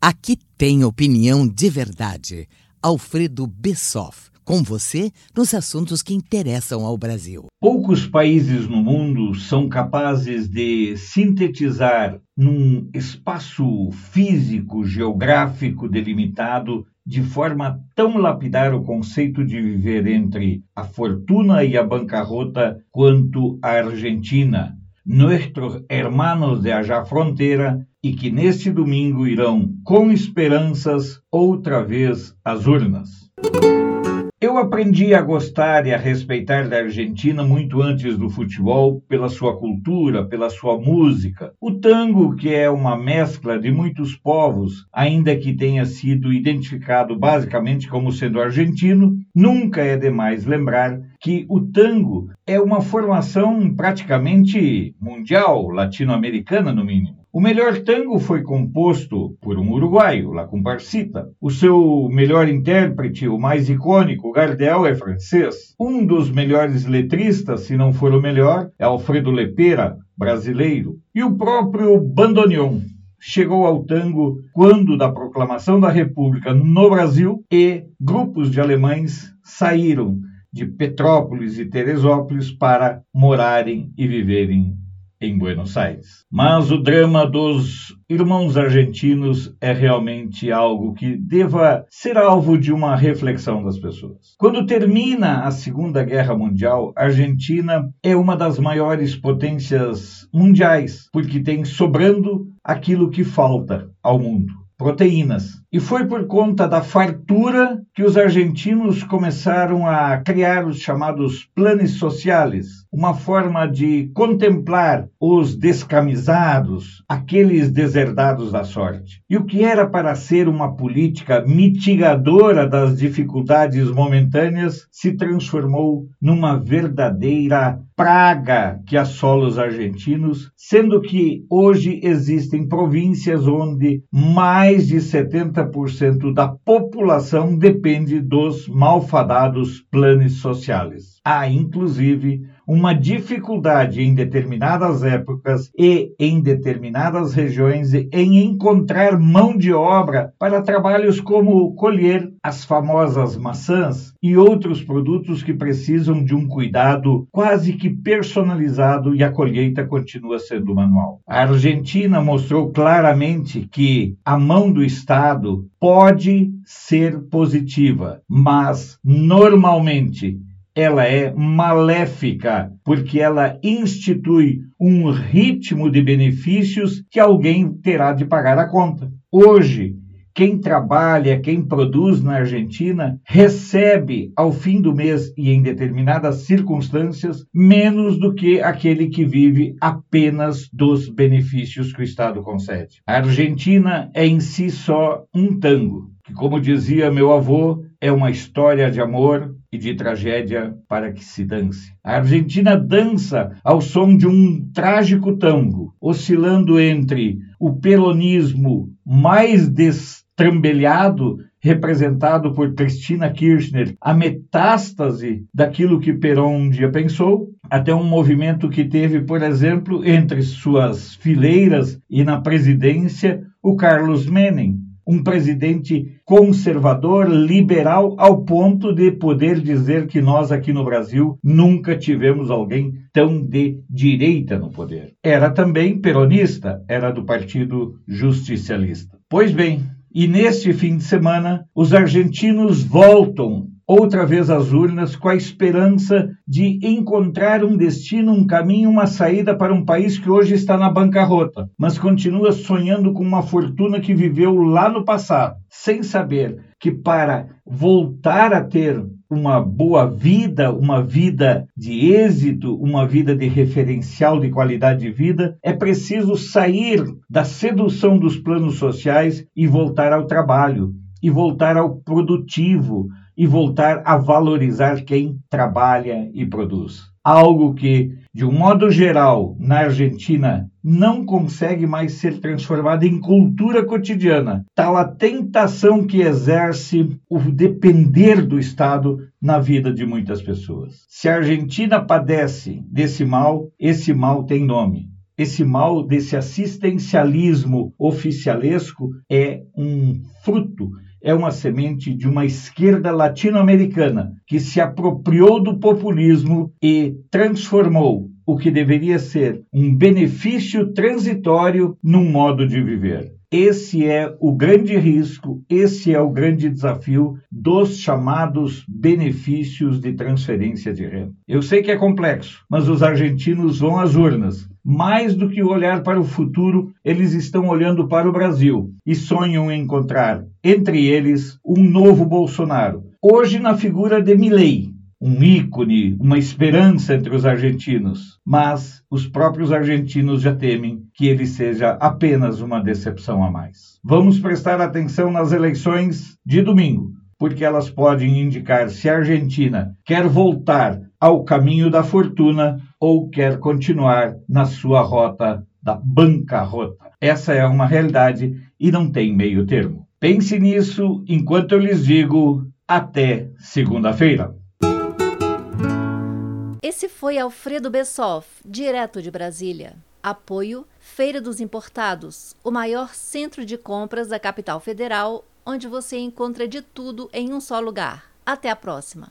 Aqui tem opinião de verdade. Alfredo Bessoff, com você nos assuntos que interessam ao Brasil. Poucos países no mundo são capazes de sintetizar num espaço físico, geográfico delimitado, de forma tão lapidar o conceito de viver entre a fortuna e a bancarrota quanto a Argentina, nuestros hermanos de allá fronteira, e que neste domingo irão, com esperanças, outra vez às urnas. Eu aprendi a gostar e a respeitar da Argentina muito antes do futebol, pela sua cultura, pela sua música. O tango, que é uma mescla de muitos povos, ainda que tenha sido identificado basicamente como sendo argentino, nunca é demais lembrar que o tango é uma formação praticamente mundial, latino-americana no mínimo. O melhor tango foi composto por um uruguaio, La Comparsita. O seu melhor intérprete, o mais icônico, Gardel, é francês. Um dos melhores letristas, se não for o melhor, é Alfredo Lepera, brasileiro. E o próprio bandoneon, chegou ao tango quando da proclamação da República no Brasil e grupos de alemães saíram de Petrópolis e Teresópolis para morarem e viverem em Buenos Aires. Mas o drama dos irmãos argentinos é realmente algo que deva ser alvo de uma reflexão das pessoas. Quando termina a Segunda Guerra Mundial, a Argentina é uma das maiores potências mundiais, porque tem sobrando aquilo que falta ao mundo proteínas. E foi por conta da fartura que os argentinos começaram a criar os chamados planos sociais, uma forma de contemplar os descamisados, aqueles deserdados da sorte. E o que era para ser uma política mitigadora das dificuldades momentâneas se transformou numa verdadeira praga que assola os argentinos, sendo que hoje existem províncias onde mais de 70% da população depende dos malfadados planos sociais. Há, inclusive, uma dificuldade em determinadas épocas e em determinadas regiões em encontrar mão de obra para trabalhos como colher as famosas maçãs e outros produtos que precisam de um cuidado quase que personalizado e a colheita continua sendo manual. A Argentina mostrou claramente que a mão do Estado pode ser positiva, mas normalmente ela é maléfica, porque ela institui um ritmo de benefícios que alguém terá de pagar a conta. Hoje, quem trabalha, quem produz na Argentina, recebe ao fim do mês e em determinadas circunstâncias menos do que aquele que vive apenas dos benefícios que o Estado concede. A Argentina é em si só um tango, que, como dizia meu avô, é uma história de amor e de tragédia para que se dance. A Argentina dança ao som de um trágico tango, oscilando entre o peronismo mais destrambelhado, representado por Cristina Kirchner, a metástase daquilo que Perón um dia pensou, até um movimento que teve, por exemplo, entre suas fileiras e na presidência o Carlos Menem, um presidente conservador, liberal, ao ponto de poder dizer que nós aqui no Brasil nunca tivemos alguém tão de direita no poder. Era também peronista, era do Partido Justicialista. Pois bem, e neste fim de semana, os argentinos voltam outra vez às urnas com a esperança de encontrar um destino, um caminho, uma saída para um país que hoje está na bancarrota, mas continua sonhando com uma fortuna que viveu lá no passado, sem saber que para voltar a ter uma boa vida, uma vida de êxito, uma vida de referencial de qualidade de vida, é preciso sair da sedução dos planos sociais e voltar ao trabalho, e voltar ao produtivo, e voltar a valorizar quem trabalha e produz. Algo que, de um modo geral, na Argentina não consegue mais ser transformado em cultura cotidiana. Tal a tentação que exerce o depender do Estado na vida de muitas pessoas. Se a Argentina padece desse mal, esse mal tem nome: Esse mal desse assistencialismo oficialesco é um fruto é uma semente de uma esquerda latino-americana que se apropriou do populismo e transformou o que deveria ser um benefício transitório num modo de viver. Esse é o grande risco, esse é o grande desafio dos chamados benefícios de transferência de renda. Eu sei que é complexo, mas os argentinos vão às urnas. Mais do que olhar para o futuro, eles estão olhando para o Brasil e sonham em encontrar entre eles um novo Bolsonaro. Hoje na figura de Milei, um ícone, uma esperança entre os argentinos, mas os próprios argentinos já temem que ele seja apenas uma decepção a mais. Vamos prestar atenção nas eleições de domingo, porque elas podem indicar se a Argentina quer voltar ao caminho da fortuna ou quer continuar na sua rota da bancarrota. Essa é uma realidade e não tem meio termo. Pense nisso enquanto eu lhes digo até segunda-feira. Esse foi Alfredo Bessoff, direto de Brasília. Apoio Feira dos Importados, o maior centro de compras da capital federal, onde você encontra de tudo em um só lugar. Até a próxima!